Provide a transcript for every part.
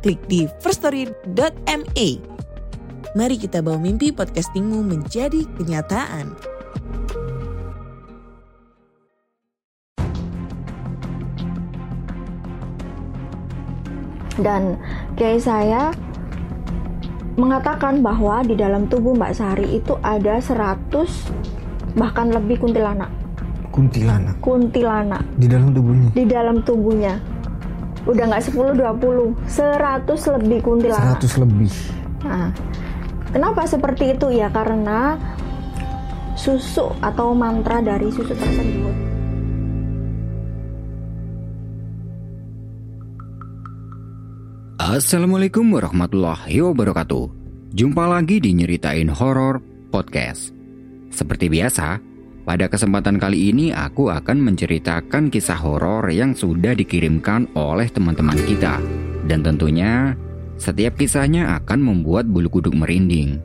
klik di firststory.me. Mari kita bawa mimpi podcastingmu menjadi kenyataan. Dan kiai saya mengatakan bahwa di dalam tubuh Mbak Sari itu ada 100 bahkan lebih kuntilanak. Kuntilanak Kuntilanak di dalam tubuhnya. di dalam tubuhnya. Udah nggak 10 20, 100 lebih kuntilanak. 100 lebih. Nah, kenapa seperti itu ya? Karena susu atau mantra dari susu tersebut. Assalamualaikum warahmatullahi wabarakatuh. Jumpa lagi di Nyeritain Horor Podcast. Seperti biasa, pada kesempatan kali ini aku akan menceritakan kisah horor yang sudah dikirimkan oleh teman-teman kita. Dan tentunya, setiap kisahnya akan membuat bulu kuduk merinding.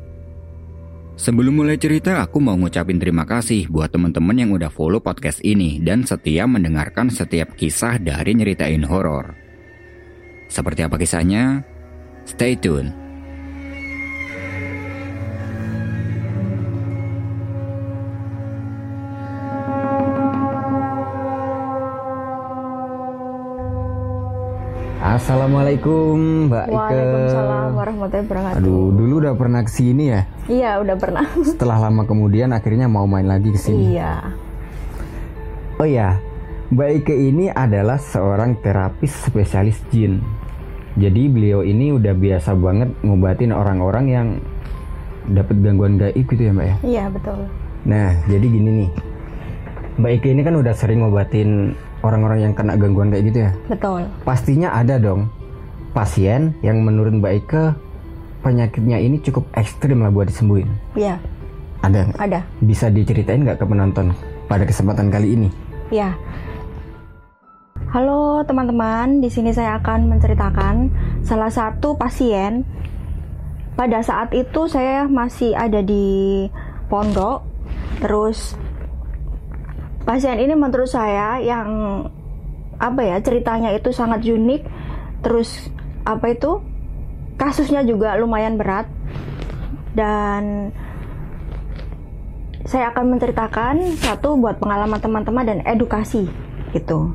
Sebelum mulai cerita, aku mau ngucapin terima kasih buat teman-teman yang udah follow podcast ini dan setia mendengarkan setiap kisah dari Nyeritain Horor. Seperti apa kisahnya? Stay tune. Assalamualaikum Mbak Ike. Waalaikumsalam warahmatullahi wabarakatuh. Aduh, dulu udah pernah ke sini ya. Iya, udah pernah. Setelah lama kemudian akhirnya mau main lagi ke sini. iya. Oh ya, Mbak Ike ini adalah seorang terapis spesialis jin. Jadi beliau ini udah biasa banget ngobatin orang-orang yang dapat gangguan gaib gitu ya Mbak ya. Iya, betul. Nah, jadi gini nih. Mbak Ike ini kan udah sering ngobatin orang-orang yang kena gangguan kayak gitu ya. Betul. Pastinya ada dong pasien yang menurut Mbak Ike penyakitnya ini cukup ekstrim lah buat disembuhin. Iya, Ada ada. Bisa diceritain nggak ke penonton pada kesempatan kali ini? Ya. Halo teman-teman, di sini saya akan menceritakan salah satu pasien. Pada saat itu saya masih ada di pondok. Terus pasien ini menurut saya yang apa ya ceritanya itu sangat unik. Terus apa itu kasusnya juga lumayan berat dan saya akan menceritakan satu buat pengalaman teman-teman dan edukasi gitu.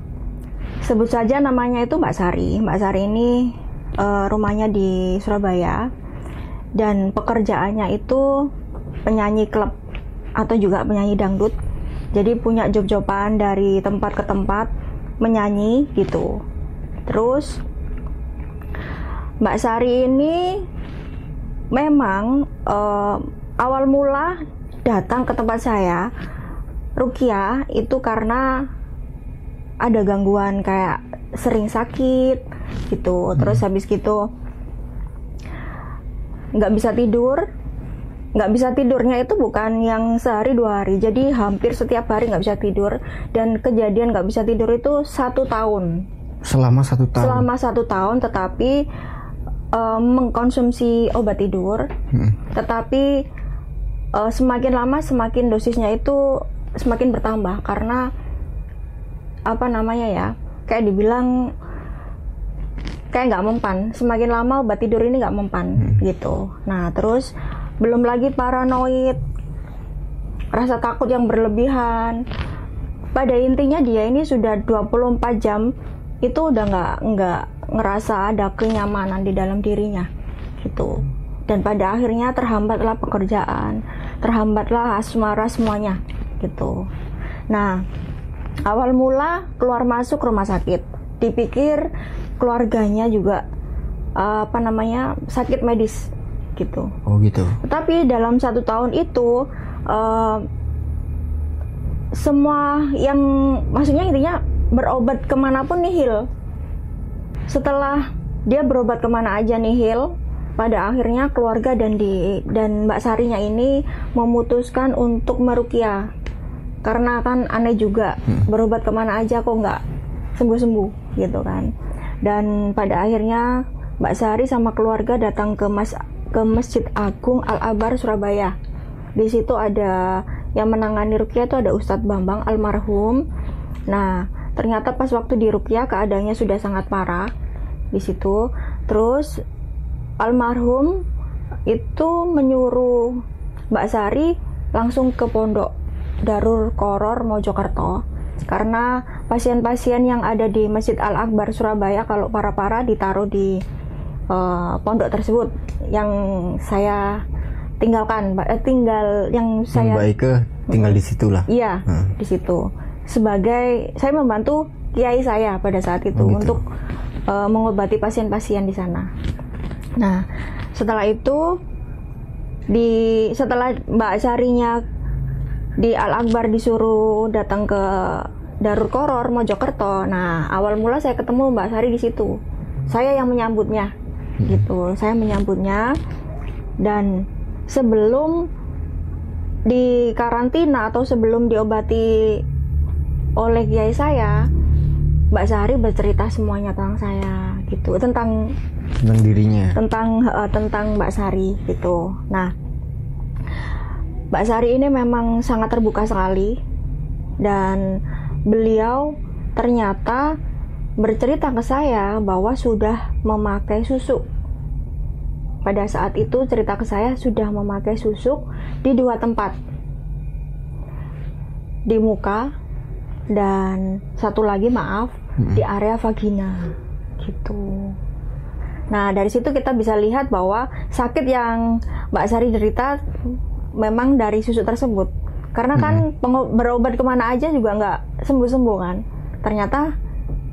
Sebut saja namanya itu Mbak Sari. Mbak Sari ini eh, rumahnya di Surabaya dan pekerjaannya itu penyanyi klub atau juga penyanyi dangdut. Jadi punya job-joban dari tempat ke tempat menyanyi gitu. Terus Mbak Sari ini memang eh, awal mula datang ke tempat saya Rukia itu karena ada gangguan kayak sering sakit gitu terus habis gitu nggak bisa tidur nggak bisa tidurnya itu bukan yang sehari dua hari. Jadi hampir setiap hari nggak bisa tidur. Dan kejadian nggak bisa tidur itu satu tahun. Selama satu tahun. selama satu tahun tetapi eh, mengkonsumsi obat tidur. Hmm. tetapi eh, semakin lama semakin dosisnya itu semakin bertambah. Karena apa namanya ya kayak dibilang kayak nggak mempan. Semakin lama obat tidur ini nggak mempan gitu. Nah terus belum lagi paranoid. Rasa takut yang berlebihan. Pada intinya dia ini sudah 24 jam itu udah nggak nggak ngerasa ada kenyamanan di dalam dirinya gitu. Dan pada akhirnya terhambatlah pekerjaan terhambatlah asmara semuanya gitu. Nah awal mula keluar masuk rumah sakit. Dipikir keluarganya juga eh, apa namanya sakit medis gitu. Oh gitu. tapi dalam satu tahun itu eh, semua yang maksudnya intinya berobat ke mana pun nihil setelah dia berobat ke mana aja nihil pada akhirnya keluarga dan di dan Mbak Sarinya ini memutuskan untuk merukia. Karena kan aneh juga berobat ke mana aja kok nggak sembuh-sembuh gitu kan. Dan pada akhirnya Mbak Sari sama keluarga datang ke mas ke Masjid Agung Al Abar Surabaya. Di situ ada yang menangani rukia itu ada Ustadz Bambang almarhum. Nah ternyata pas waktu di rukia keadaannya sudah sangat parah di situ. Terus almarhum itu menyuruh Mbak Sari langsung ke pondok Darul Koror Mojokerto. Karena pasien-pasien yang ada di Masjid Al Akbar Surabaya kalau para-para ditaruh di uh, pondok tersebut yang saya tinggalkan eh, tinggal yang saya Mbak Ike tinggal di situ lah. Iya, Hmm. di situ. Sebagai saya membantu kiai saya pada saat itu Oh, gitu. untuk uh, mengobati pasien-pasien di sana. Nah, setelah itu di setelah Mbak Sarinya di Al Akbar disuruh datang ke Darul Koror Mojokerto. Nah, awal mula saya ketemu Mbak Sari di situ. Saya yang menyambutnya. Gitu. Saya menyambutnya dan sebelum di karantina atau sebelum diobati oleh kiai saya, Mbak Sari bercerita semuanya tentang saya gitu, tentang Tentang dirinya. tentang eh, tentang Mbak Sari gitu. Nah, Mbak Sari ini memang sangat terbuka sekali dan beliau ternyata bercerita ke saya bahwa sudah memakai susuk. Pada saat itu cerita ke saya sudah memakai susuk di dua tempat. Di muka dan satu lagi maaf di area vagina gitu. Nah, dari situ kita bisa lihat bahwa sakit yang Mbak Sari derita memang dari susu tersebut. Karena kan pengo- berobat ke mana aja juga nggak sembuh-sembuh kan. Ternyata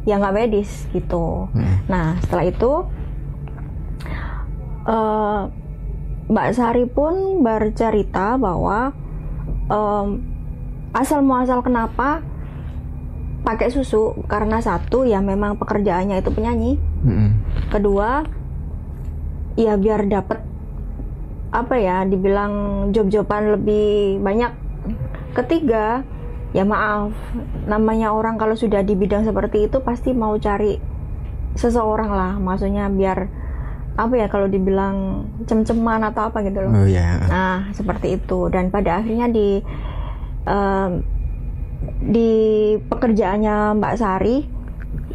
ya nggak medis gitu. Nah, setelah itu eh, Mbak Sari pun bercerita bahwa em, asal muasal kenapa pakai susu karena satu ya memang pekerjaannya itu penyanyi Mm-mm. kedua ya biar dapat apa ya dibilang job-joban lebih banyak ketiga ya maaf namanya orang kalau sudah di bidang seperti itu pasti mau cari seseorang lah maksudnya biar apa ya kalau dibilang cem-ceman atau apa gitu loh Oh ya. Nah, seperti itu. Dan pada akhirnya di em, di pekerjaannya Mbak Sari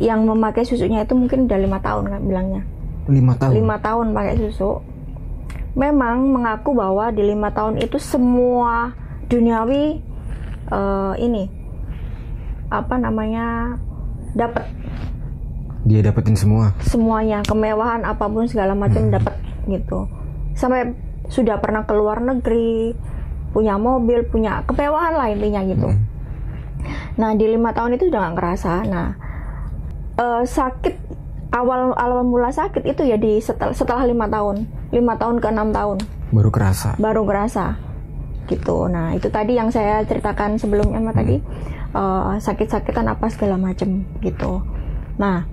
yang memakai susunya itu mungkin udah lima tahun kan bilangnya. Lima tahun. Lima tahun pakai susu. Memang mengaku bahwa di lima tahun itu semua duniawi eh, ini apa namanya dapat Dia dapetin semua. semuanya kemewahan apa pun segala macam dapat gitu. Sampai sudah pernah ke luar negeri punya mobil punya kemewahan lah intinya gitu. Nah di lima tahun itu udah nggak ngerasa. Nah eh, sakit awal awal mula sakit itu ya di setelah setelah lima tahun. Lima tahun ke enam tahun. Baru kerasa. baru ngerasa gitu. Nah itu tadi yang saya ceritakan sebelumnya mah tadi. Eh, sakit-sakitan apa segala macem gitu. Nah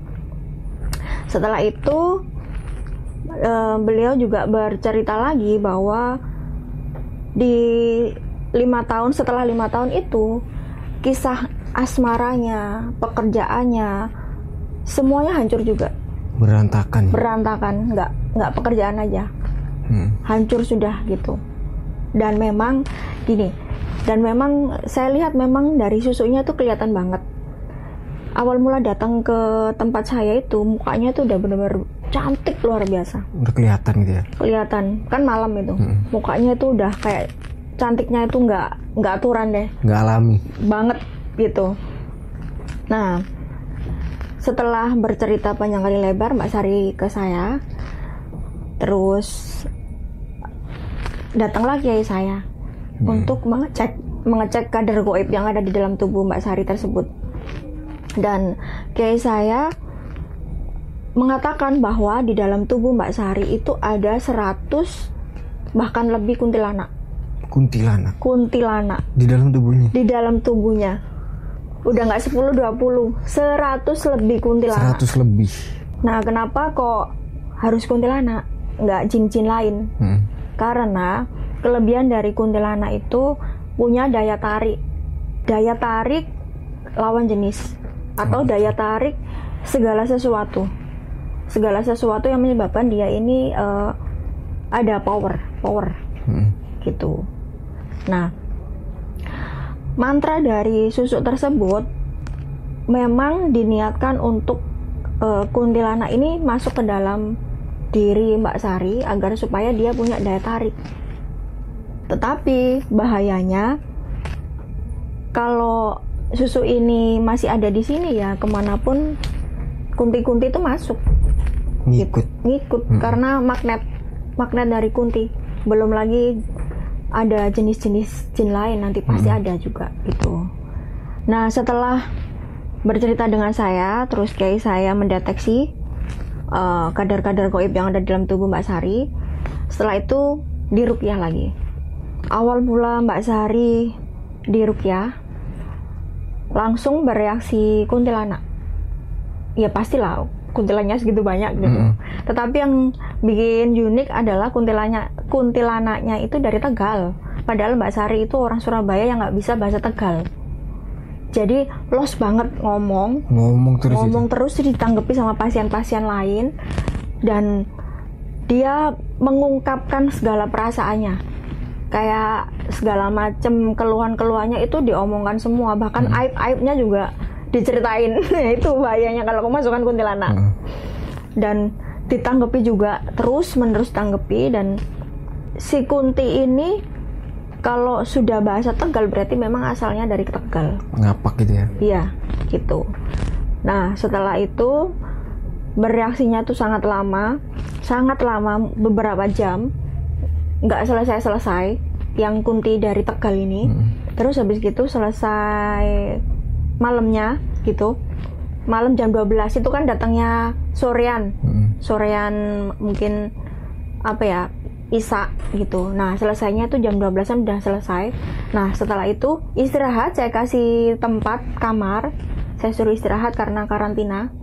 setelah itu eh, beliau juga bercerita lagi bahwa di lima tahun setelah lima tahun itu kisah asmaranya pekerjaannya semuanya hancur juga. Berantakan. berantakan. Nggak nggak pekerjaan aja. Hmm. hancur sudah gitu dan memang gini dan memang saya lihat memang dari susunya tuh kelihatan banget awal mula datang ke tempat saya itu mukanya tuh udah bener-bener cantik luar biasa Udah kelihatan gitu ya. kelihatan kan malam itu mukanya itu udah kayak cantiknya itu nggak nggak aturan deh Nggak alami. banget gitu. Nah, setelah bercerita panjang kali lebar Mbak Sari ke saya, terus datanglah kiai saya untuk mengecek mengecek kadar goib yang ada di dalam tubuh Mbak Sari tersebut. Dan kiai saya mengatakan bahwa di dalam tubuh Mbak Sari itu ada 100 bahkan lebih kuntilanak. Kuntilanak. Kuntilanak Di dalam tubuhnya. di dalam tubuhnya udah nggak 10 20 100 lebih kuntilanak 100 lebih. Nah, kenapa kok harus kuntilanak, nggak jin-jin lain? Hmm. Karena kelebihan dari kuntilanak itu punya daya tarik. Daya tarik lawan jenis atau daya tarik segala sesuatu. Segala sesuatu yang menyebabkan dia ini eh, ada power, power Hmm. gitu. Nah, mantra dari susuk tersebut memang diniatkan untuk eh, kuntilanak ini masuk ke dalam diri Mbak Sari agar supaya dia punya daya tarik. Tetapi bahayanya kalau susu ini masih ada di sini ya ke mana pun kunti-kunti itu masuk Ngikut. ngikut Hmm. karena magnet magnet dari kunti belum lagi ada jenis-jenis jin lain nanti pasti Hmm. ada juga gitu nah setelah bercerita dengan saya terus kiai saya mendeteksi uh, kadar-kadar goib yang ada dalam tubuh Mbak Sari setelah itu dirukyah lagi awal mula Mbak Sari dirukyah langsung bereaksi kuntilanak ya pastilah kuntilannya segitu banyak gitu. Mm-mm. Tetapi yang bikin unik adalah kuntilannya kuntilanaknya itu dari Tegal. Padahal Mbak Sari itu orang Surabaya yang nggak bisa bahasa Tegal. Jadi los banget ngomong, Ngomong terus ngomong terus ditanggapi sama pasien-pasien lain. Dan dia mengungkapkan segala perasaannya. Kayak segala macem keluhan-keluhannya itu diomongkan semua. Bahkan aib-aibnya juga diceritain. Itu bahayanya kalau kemasukan kuntilanak. Hmm. dan ditanggapi juga terus menerus tanggapi. Dan si Kunti ini kalau sudah bahasa Tegal berarti memang asalnya dari Tegal Ngapak gitu ya. Iya, gitu. Nah, setelah itu bereaksinya tuh sangat lama, sangat lama, beberapa jam, nggak selesai-selesai. Yang kunti dari Tegal ini, Hmm. terus habis gitu selesai malamnya, gitu. Malam jam 12 itu kan datangnya sorean, Hmm. sorean mungkin apa ya Isa gitu. Nah selesainya tuh jam 12an udah selesai. Nah setelah itu istirahat saya kasih tempat kamar. Saya suruh istirahat karena karantina.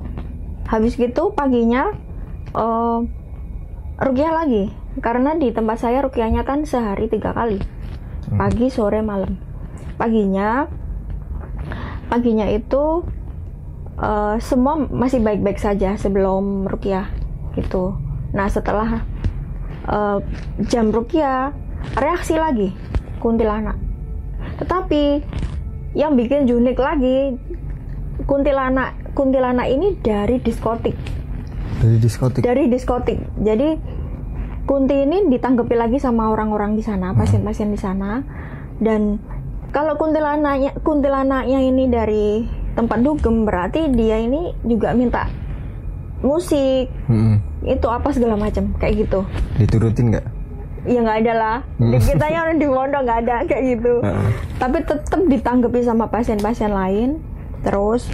Habis gitu paginya eh rukyah lagi karena di tempat saya rukyahnya kan sehari tiga kali pagi sore malam paginya paginya itu eh, semua masih baik-baik saja sebelum rukyah gitu nah setelah eh, jam rukyah reaksi lagi kuntilanak tetapi yang bikin unik lagi kuntilanak kuntilanak ini dari diskotik Dari diskotik. dari diskotik. Jadi Kunti ini ditanggapi lagi sama orang-orang di sana, pasien-pasien di sana. Dan kalau kuntilanaknya kuntilanaknya ini dari tempat dugem berarti dia ini juga minta musik Hmm. Itu apa segala macam kayak gitu. Diturutin nggak? Ya nggak ada lah. Kita yang di pondok nggak ada kayak gitu. Heeh. Tapi tetap ditanggapi sama pasien-pasien lain. Terus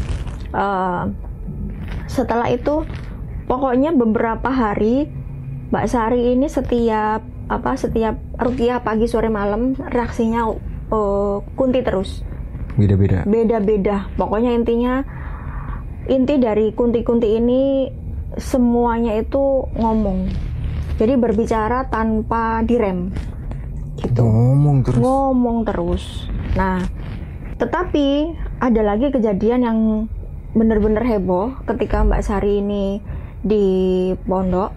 eh, setelah itu pokoknya beberapa hari Mbak Sari ini setiap apa setiap rukiah pagi sore malam reaksinya eh, kunti terus Beda-beda. beda-beda pokoknya intinya inti dari kunti-kunti ini semuanya itu ngomong jadi berbicara tanpa direm gitu Ngomong terus. ngomong terus. Nah, tetapi ada lagi kejadian yang bener-bener heboh ketika Mbak Sari ini di pondok.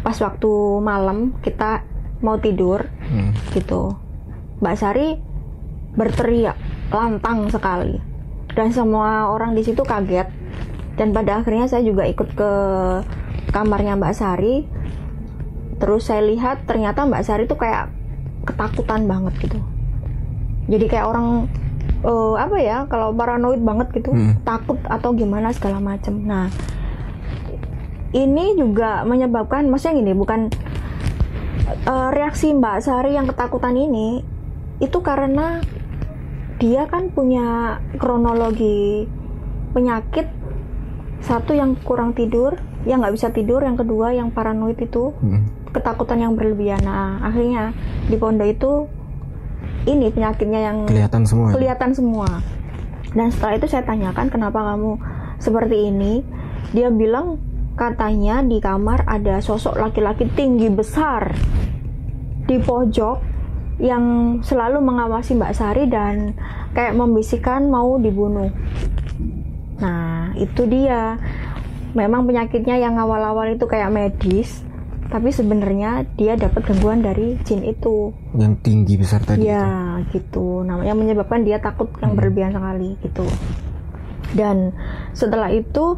Pas waktu malam kita mau tidur Hmm. gitu. Mbak Sari berteriak lantang sekali. Dan semua orang di situ kaget. Dan pada akhirnya saya juga ikut ke kamarnya Mbak Sari. Terus saya lihat ternyata Mbak Sari tuh kayak ketakutan banget gitu. Jadi kayak orang eh, apa ya kalau paranoid banget gitu, Hmm. takut atau gimana segala macem. Nah, ini juga menyebabkan, maksudnya gini, bukan eh, reaksi Mbak Sari yang ketakutan ini itu karena dia kan punya kronologi penyakit satu yang kurang tidur, yang nggak bisa tidur, yang kedua yang paranoid itu Hmm. ketakutan yang berlebihan. Nah, akhirnya di pondok itu ini penyakitnya yang Kelihatan semua. ya? kelihatan semua. Dan setelah itu saya tanyakan kenapa kamu seperti ini. Dia bilang katanya di kamar ada sosok laki-laki tinggi besar di pojok yang selalu mengawasi Mbak Sari dan kayak membisikkan mau dibunuh. Nah, itu dia. Memang penyakitnya yang awal-awal itu kayak medis, tapi sebenarnya dia dapat gangguan dari jin itu. Yang tinggi besar tadi. Ya, gitu. Namanya menyebabkan dia takut yang berlebihan sekali gitu. Dan setelah itu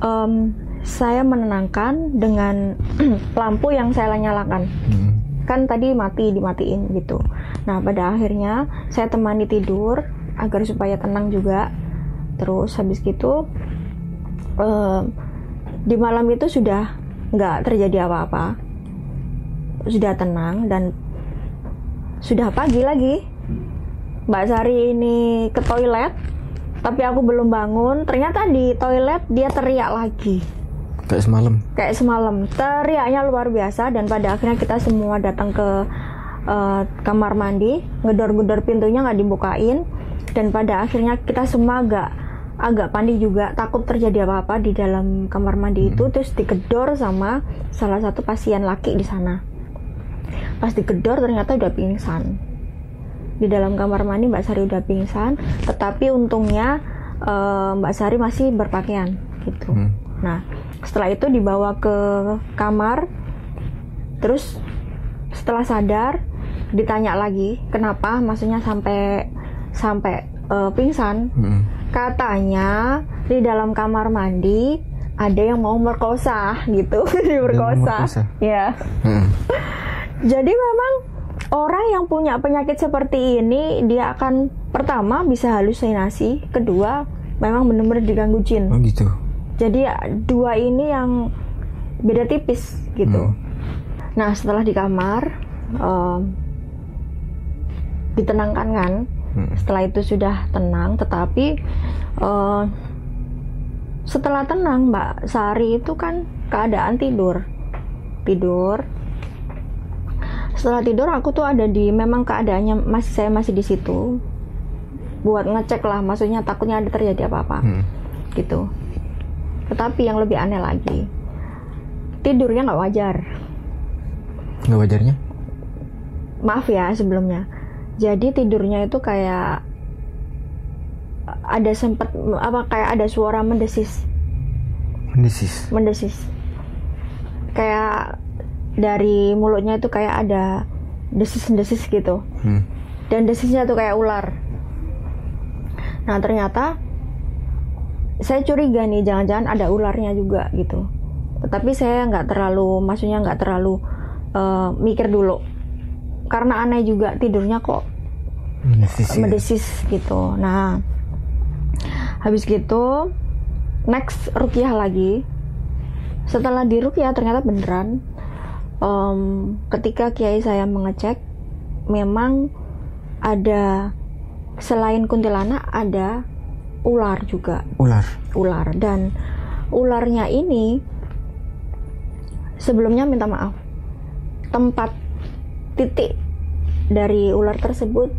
em, saya menenangkan dengan lampu yang saya nyalakan. Hmm. Kan tadi mati dimatiin gitu. Nah, pada akhirnya saya temani tidur agar supaya tenang juga. Terus habis gitu em, di malam itu sudah nggak terjadi apa-apa. Sudah tenang dan sudah pagi lagi. Mbak Sari ini ke toilet, tapi aku belum bangun. Ternyata di toilet dia teriak lagi, Kayak semalam. kayak semalam. Teriaknya luar biasa dan pada akhirnya kita semua datang ke eh, kamar mandi, ngedor-ngedor pintunya nggak dibukain, dan pada akhirnya kita semua agak agak panik juga, takut terjadi apa-apa di dalam kamar mandi itu, terus digedor sama salah satu pasien laki di sana. Pas digedor ternyata udah pingsan di dalam kamar mandi Mbak Sari udah pingsan, tetapi untungnya eh, Mbak Sari masih berpakaian gitu. Hmm. Nah, setelah itu dibawa ke kamar, terus setelah sadar ditanya lagi kenapa, maksudnya sampai sampai eh, pingsan. Hmm. Katanya di dalam kamar mandi ada yang mau merkosa gitu, diperkosa. Ya. Hmm. Jadi memang orang yang punya penyakit seperti ini dia akan pertama bisa halusinasi, kedua memang benar-benar diganggu jin. Oh gitu. Jadi dua ini yang beda tipis gitu. Hmm. Nah setelah di kamar em, ditenangkan kan, Hmm. setelah itu sudah tenang, tetapi eh, setelah tenang Mbak Sari itu kan keadaan tidur, tidur. Setelah tidur aku tuh ada di memang keadaannya masih saya masih di situ buat ngecek lah, maksudnya takutnya ada terjadi apa-apa Hmm. gitu. Tetapi yang lebih aneh lagi, tidurnya nggak wajar. Nggak wajarnya? Maaf ya sebelumnya. Jadi tidurnya itu kayak ada sempat apa kayak ada suara mendesis, Mendesis. mendesis. Kayak dari mulutnya itu kayak ada desis-desis gitu. Hmm. Dan desisnya tuh kayak ular. Nah ternyata saya curiga nih jangan-jangan ada ularnya juga gitu. Tetapi saya nggak terlalu, maksudnya nggak terlalu eh, mikir dulu. Karena aneh juga tidurnya kok Mendesis. ya? mendesis gitu. Nah, habis gitu next rukyah lagi. Setelah di rukyah ternyata beneran em, ketika kiai saya mengecek memang ada selain kuntilanak ada ular juga Ular. ular dan ularnya ini sebelumnya minta maaf tempat titik dari ular tersebut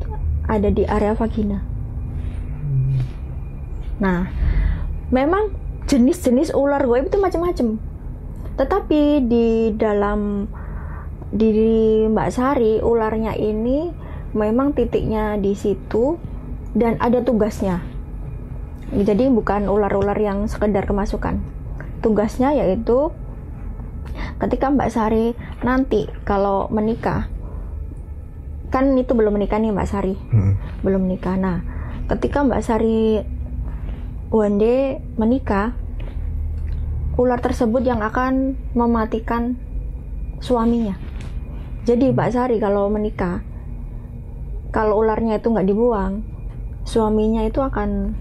ada di area vagina. Nah memang jenis-jenis ular gue itu macam-macam. Tetapi di dalam di Mbak Sari ularnya ini memang titiknya di situ dan ada tugasnya. Jadi bukan ular-ular yang sekedar kemasukan. Tugasnya yaitu ketika Mbak Sari nanti kalau menikah, kan itu belum menikah nih Mbak Sari, Hmm. belum menikah. Nah, ketika Mbak Sari one day menikah, ular tersebut yang akan mematikan suaminya. Jadi Mbak Sari kalau menikah, kalau ularnya itu nggak dibuang, suaminya itu akan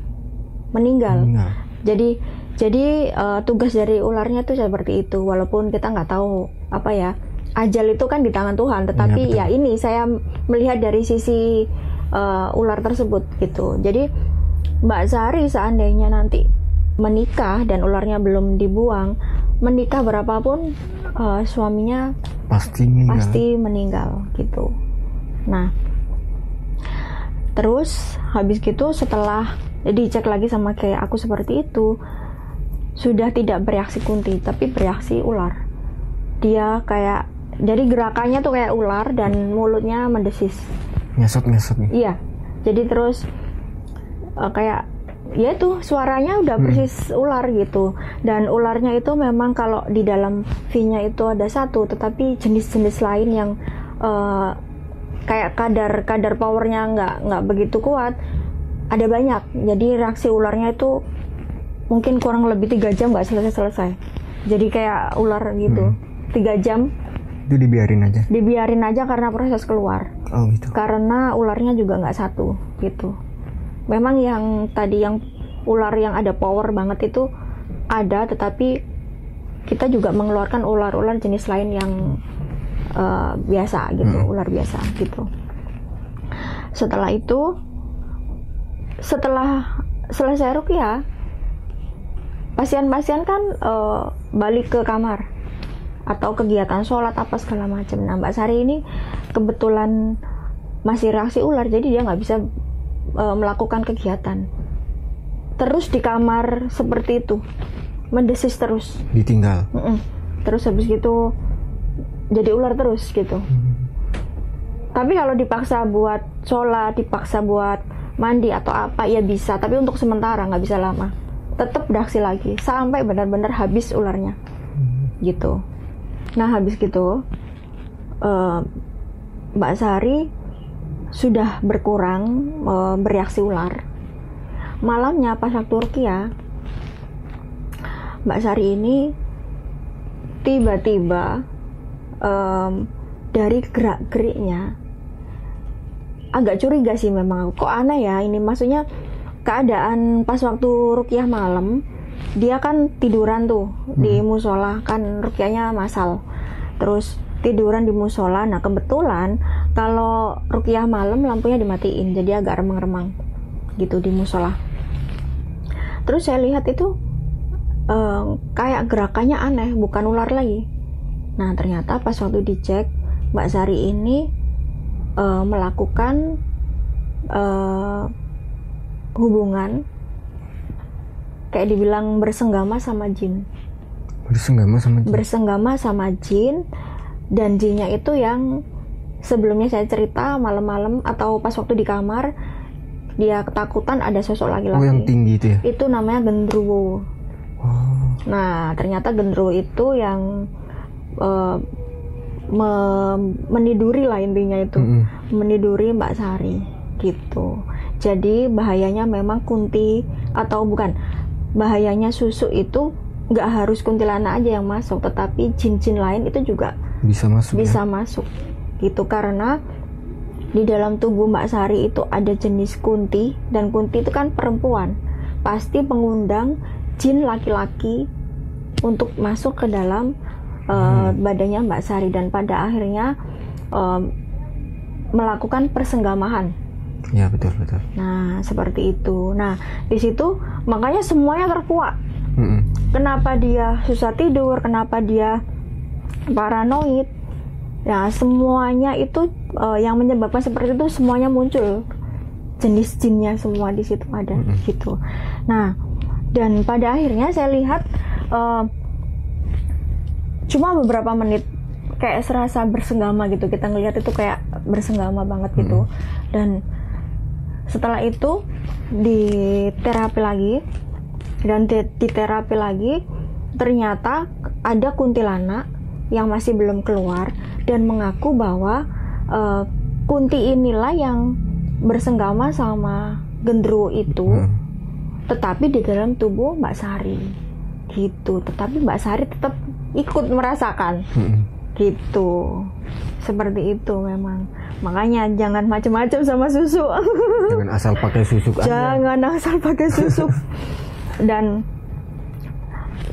meninggal. Meninggal. Jadi jadi eh, tugas dari ularnya tuh seperti itu. Walaupun kita nggak tahu apa ya ajal itu kan di tangan Tuhan. Tetapi betul. ya ini saya melihat dari sisi eh, ular tersebut gitu. Jadi Mbak Sari seandainya nanti menikah dan ularnya belum dibuang, menikah berapapun eh, suaminya Pasti meninggal. pasti meninggal gitu. Nah, terus habis gitu setelah dicek lagi sama kayak aku seperti itu, sudah tidak bereaksi kunti tapi bereaksi ular dia kayak jadi gerakannya tuh kayak ular dan mulutnya mendesis. Ngesot ngesot nih. Iya. Jadi terus eh, kayak ya itu suaranya udah persis ular gitu. Dan ularnya itu memang kalau di dalam V-nya itu ada satu tetapi jenis-jenis lain yang eh, kayak kadar kadar powernya nggak nggak begitu kuat ada banyak. Jadi reaksi ularnya itu mungkin kurang lebih tiga jam nggak selesai selesai jadi kayak ular gitu. Tiga jam itu dibiarin aja. Dibiarin aja karena proses keluar. Oh gitu. Karena ularnya juga nggak satu gitu. Memang yang tadi yang ular yang ada power banget itu ada tetapi kita juga mengeluarkan ular-ular jenis lain yang eh, biasa gitu. Ular biasa gitu. Setelah itu setelah selesai rukyah pasien-pasien kan eh, balik ke kamar atau kegiatan sholat apa segala macam. Nah Mbak Sari ini kebetulan masih reaksi ular jadi dia nggak bisa eh, melakukan kegiatan. Terus di kamar seperti itu mendesis terus. ditinggal Mm-mm. Terus habis gitu jadi ular terus gitu. Tapi kalau dipaksa buat sholat, dipaksa buat mandi atau apa ya bisa. Tapi untuk sementara nggak bisa lama. Tetap bereaksi lagi sampai benar-benar habis ularnya, gitu. Nah habis gitu eh, Mbak Sari sudah berkurang eh, bereaksi ular. Malamnya pas waktu Rukia, Mbak Sari ini tiba-tiba em, dari gerak-geriknya agak curiga sih memang kok aneh ya ini maksudnya keadaan pas waktu rukyah malam dia kan tiduran tuh di musola kan rukyahnya masal. Terus tiduran di musola. Nah kebetulan kalau rukyah malam lampunya dimatiin jadi agak remang-remang gitu di musola. Terus saya lihat itu eh, kayak gerakannya aneh bukan ular lagi. Nah ternyata pas waktu dicek Mbak Sari ini eh, melakukan eh, hubungan kayak dibilang bersenggama sama jin bersenggama sama jin. bersenggama sama jin dan jinnya itu yang sebelumnya saya cerita malam-malam atau pas waktu di kamar dia ketakutan ada sosok oh laki-laki yang tinggi itu ya itu namanya gendruwo oh Nah, ternyata gendruwo itu yang eh, me- meniduri lah intinya itu, Mm-mm. meniduri Mbak Sari gitu. Jadi bahayanya memang kunti atau bukan bahayanya susu itu nggak harus kuntilanak aja yang masuk, tetapi jin-jin lain itu juga bisa masuk bisa ya? masuk. Gitu karena di dalam tubuh Mbak Sari itu ada jenis kunti dan kunti itu kan perempuan. Pasti mengundang jin laki-laki untuk masuk ke dalam uh, badannya Mbak Sari. Dan pada akhirnya um, melakukan persenggamahan ya betul betul nah seperti itu nah di situ makanya semuanya terkuak Mm-mm. kenapa dia susah tidur, kenapa dia paranoid. Ya, semuanya itu eh, yang menyebabkan seperti itu semuanya muncul. Jenis jinnya semua di situ ada gitu. Nah, dan pada akhirnya saya lihat eh, cuma beberapa menit kayak serasa bersenggama gitu. Kita ngelihat itu kayak bersenggama banget gitu. Dan setelah itu di terapi lagi dan di, di terapi lagi ternyata ada kuntilanak yang masih belum keluar dan mengaku bahwa eh, kunti inilah yang bersenggama sama gendruwo itu Hmm. tetapi di dalam tubuh Mbak Sari gitu tetapi Mbak Sari tetap ikut merasakan Mm-mm. Gitu. Seperti itu memang. Makanya jangan macam-macam sama susu. Jangan asal pakai susuk aja. Jangan asal pakai susu. Dan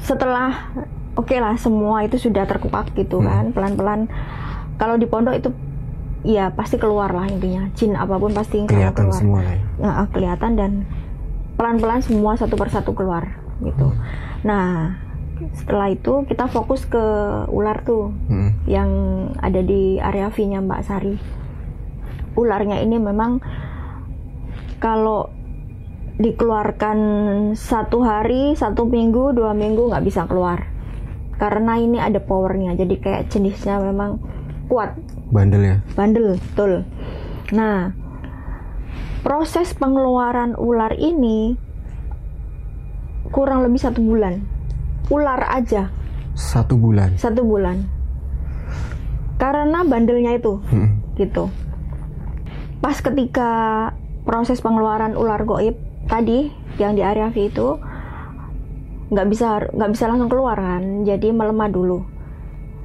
setelah oke lah semua itu sudah terkuak gitu kan pelan-pelan. Kalau di pondok itu ya pasti keluar lah intinya. Jin apa pun pasti kelihatan keluar. semua lah ya. Nah, kelihatan dan pelan-pelan semua satu persatu keluar gitu. Nah setelah itu kita fokus ke ular tuh Mm-mm. yang ada di area V-nya Mbak Sari. Ularnya ini memang kalau dikeluarkan satu hari, satu minggu, dua minggu nggak bisa keluar karena ini ada powernya. Jadi kayak jenisnya memang kuat, Bandel ya. bandel, betul. Nah, proses pengeluaran ular ini kurang lebih satu bulan. Ular aja Satu bulan. satu bulan. Karena bandelnya itu, Hmm. gitu. Pas ketika proses pengeluaran ular goib tadi yang di area V itu nggak bisa nggak bisa langsung keluar kan, jadi melemah dulu.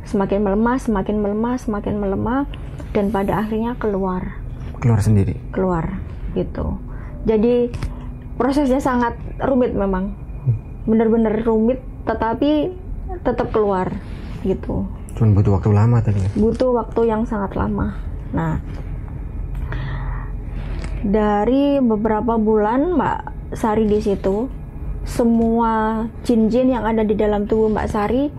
Semakin melemah, semakin melemah, semakin melemah, dan pada akhirnya keluar, Keluar sendiri. keluar, gitu. Jadi prosesnya sangat rumit memang, bener-bener rumit, tetapi tetap keluar, gitu Cuman butuh waktu lama tadi butuh waktu yang sangat lama. Nah, dari beberapa bulan Mbak Sari di situ, semua jin-jin yang ada di dalam tubuh Mbak Sari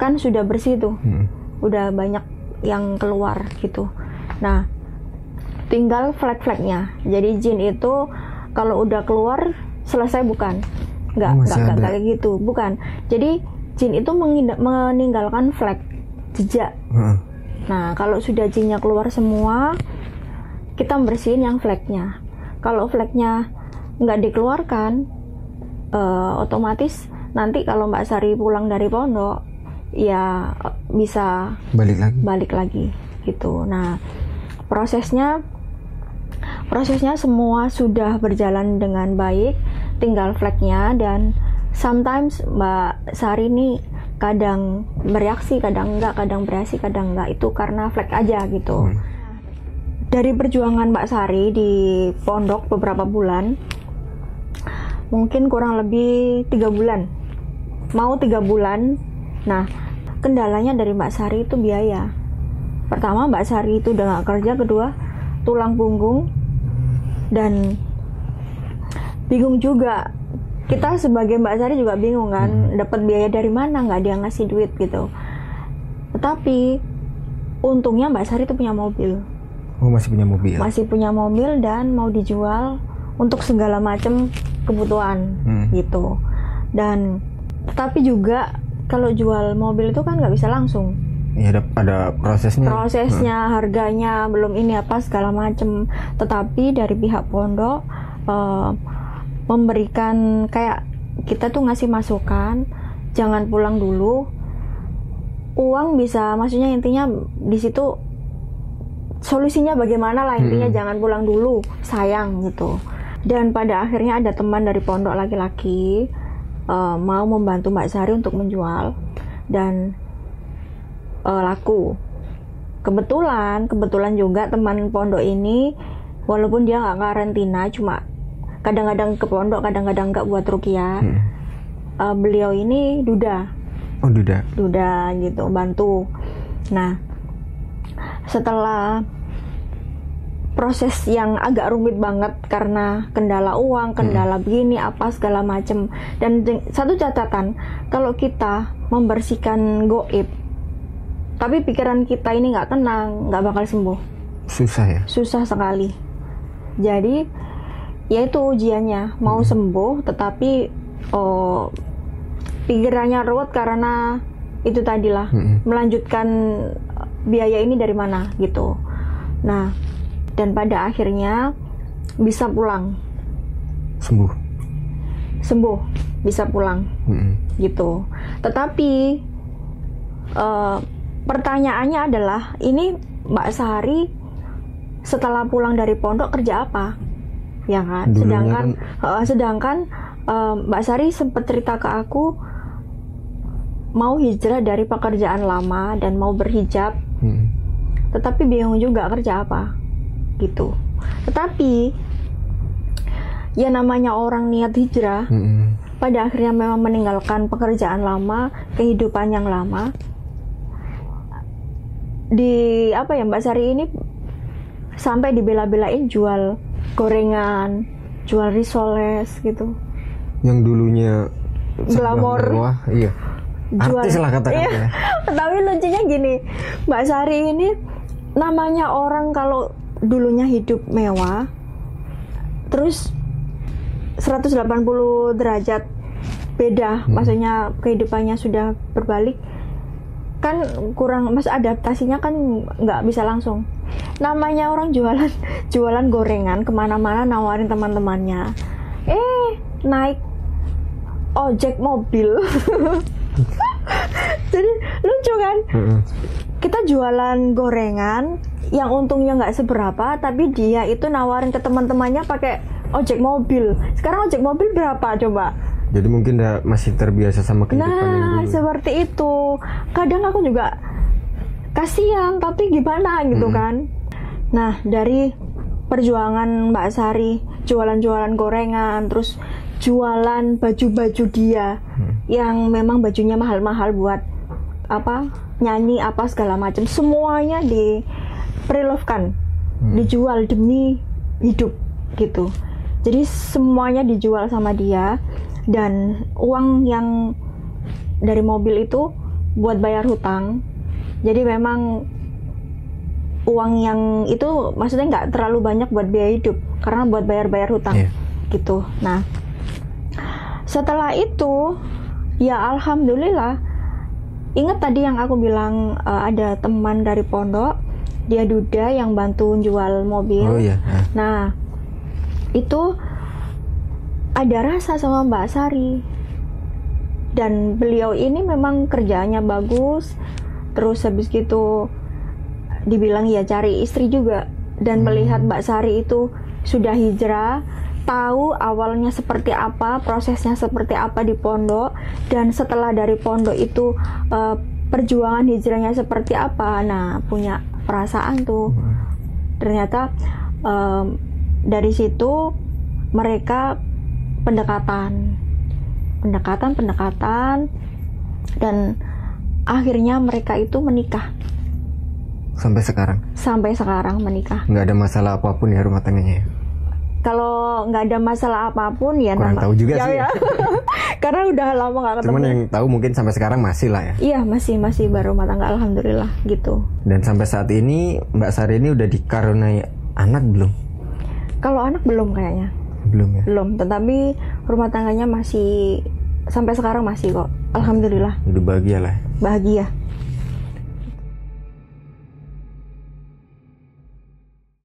kan sudah bersih tuh, Hmm. udah banyak yang keluar gitu. Nah, tinggal flek-fleknya. Jadi jin itu kalau udah keluar selesai bukan? Nggak, Oh, nggak, masih nggak ada. kayak gitu, bukan. Jadi jin itu meninggalkan flek jejak. Nah, kalau sudah jinnya keluar semua, kita bersihin yang fleknya. Kalau fleknya nggak dikeluarkan, eh, otomatis nanti kalau Mbak Sari pulang dari pondok, ya bisa Balik lagi. balik lagi gitu. Nah, prosesnya prosesnya semua sudah berjalan dengan baik, tinggal flagnya dan sometimes Mbak Sari ini kadang bereaksi, kadang enggak, kadang bereaksi, kadang enggak. Itu karena flag aja gitu. Hmm. Dari perjuangan Mbak Sari di pondok beberapa bulan, mungkin kurang lebih tiga bulan, mau tiga bulan. Nah, kendalanya dari Mbak Sari itu biaya. Pertama, Mbak Sari itu udah nggak kerja, kedua tulang punggung dan bingung juga. Kita sebagai Mbak Sari juga bingung kan, dapat biaya dari mana nggak dia ngasih duit gitu. Tetapi untungnya Mbak Sari itu punya mobil Oh masih punya mobil. masih punya mobil dan mau dijual untuk segala macam kebutuhan Hmm. gitu dan tetapi juga kalau jual mobil itu kan nggak bisa langsung Iya ada ada prosesnya. prosesnya harganya belum ini apa segala macam tetapi dari pihak pondok eh, memberikan kayak kita tuh ngasih masukan jangan pulang dulu. Uang bisa maksudnya intinya di situ solusinya bagaimana lah intinya Hmm. jangan pulang dulu sayang gitu. Dan pada akhirnya ada teman dari pondok laki-laki eh, mau membantu Mbak Sari untuk menjual dan eh, laku. Kebetulan kebetulan juga teman pondok ini walaupun dia nggak karantina cuma kadang-kadang ke pondok kadang-kadang nggak buat rukiah Hmm. eh, beliau ini duda. Oh duda. duda gitu bantu. Nah setelah proses yang agak rumit banget karena kendala uang kendala begini apa segala macem. Dan satu catatan kalau kita membersihkan goib tapi pikiran kita ini nggak tenang nggak bakal sembuh. Susah ya. susah sekali. Jadi ya itu ujiannya mau sembuh tetapi oh, pikirannya ruwet karena itu tadilah Hmm. melanjutkan biaya ini dari mana gitu nah dan pada akhirnya bisa pulang Sembuh. sembuh bisa pulang Hmm. gitu. Tetapi eh, pertanyaannya adalah ini Mbak Sari setelah pulang dari pondok kerja apa? Ya kan? Dulunya sedangkan eh, sedangkan eh, Mbak Sari sempat cerita ke aku mau hijrah dari pekerjaan lama dan mau berhijab, Hmm. tetapi bingung juga kerja apa gitu. Tetapi ya namanya orang niat hijrah Hmm. pada akhirnya memang meninggalkan pekerjaan lama, kehidupan yang lama. Di apa ya Mbak Sari ini sampai dibela-belain jual gorengan, jual risoles gitu. Yang dulunya Glamor. Wah iya. Jual. Artis lah katakan Iya. ya. Tapi lucunya gini, Mbak Sari ini namanya orang kalau dulunya hidup mewah, terus 180 derajat beda maksudnya kehidupannya sudah berbalik kan kurang mas adaptasinya kan nggak bisa langsung namanya orang jualan jualan gorengan ke mana-mana nawarin teman-temannya. Eh naik ojek mobil. Jadi lucu kan? Kita jualan gorengan yang untungnya nggak seberapa tapi dia itu nawarin ke teman-temannya pakai ojek mobil. Sekarang ojek mobil berapa coba? Jadi mungkin udah masih terbiasa sama kehidupan nah dulu. seperti itu. Kadang aku juga kasihan tapi gimana gitu Mm-mm. kan nah dari perjuangan Mbak Sari jualan-jualan gorengan terus jualan baju-baju dia yang memang bajunya mahal-mahal buat apa nyanyi apa segala macam semuanya di prelovkan dijual demi hidup gitu. Jadi semuanya dijual sama dia dan uang yang dari mobil itu buat bayar hutang. Jadi memang uang yang itu maksudnya nggak terlalu banyak buat biaya hidup karena buat bayar-bayar hutang Iya. gitu nah setelah itu ya alhamdulillah ingat tadi yang aku bilang eh, ada teman dari pondok dia duda yang bantu jual mobil Oh iya. Nah, Nah, itu ada rasa sama Mbak Sari. Dan beliau ini memang kerjaannya bagus. Terus habis gitu dibilang ya cari istri juga dan melihat Mbak Sari itu sudah hijrah, tahu awalnya seperti apa, prosesnya seperti apa di pondok dan setelah dari pondok itu eh, perjuangan hijrahnya seperti apa. Nah, punya perasaan tuh. Ternyata em, dari situ mereka pendekatan. Pendekatan pendekatan dan akhirnya mereka itu menikah sampai sekarang sampai sekarang menikah nggak ada masalah apa pun ya rumah tangganya ya. kalau nggak ada masalah apa pun ya Kurang tahu juga ya, sih. ya. karena udah lama nggak ketemu Cuman yang tahu mungkin sampai sekarang masih lah ya. iya masih masih baru rumah tangga alhamdulillah gitu Dan sampai saat ini Mbak Sari ini udah dikaruniai anak belum? kalau anak belum kayaknya Belum ya. belum tetapi rumah tangganya masih sampai sekarang masih kok alhamdulillah Udah bahagia lah. ya. bahagia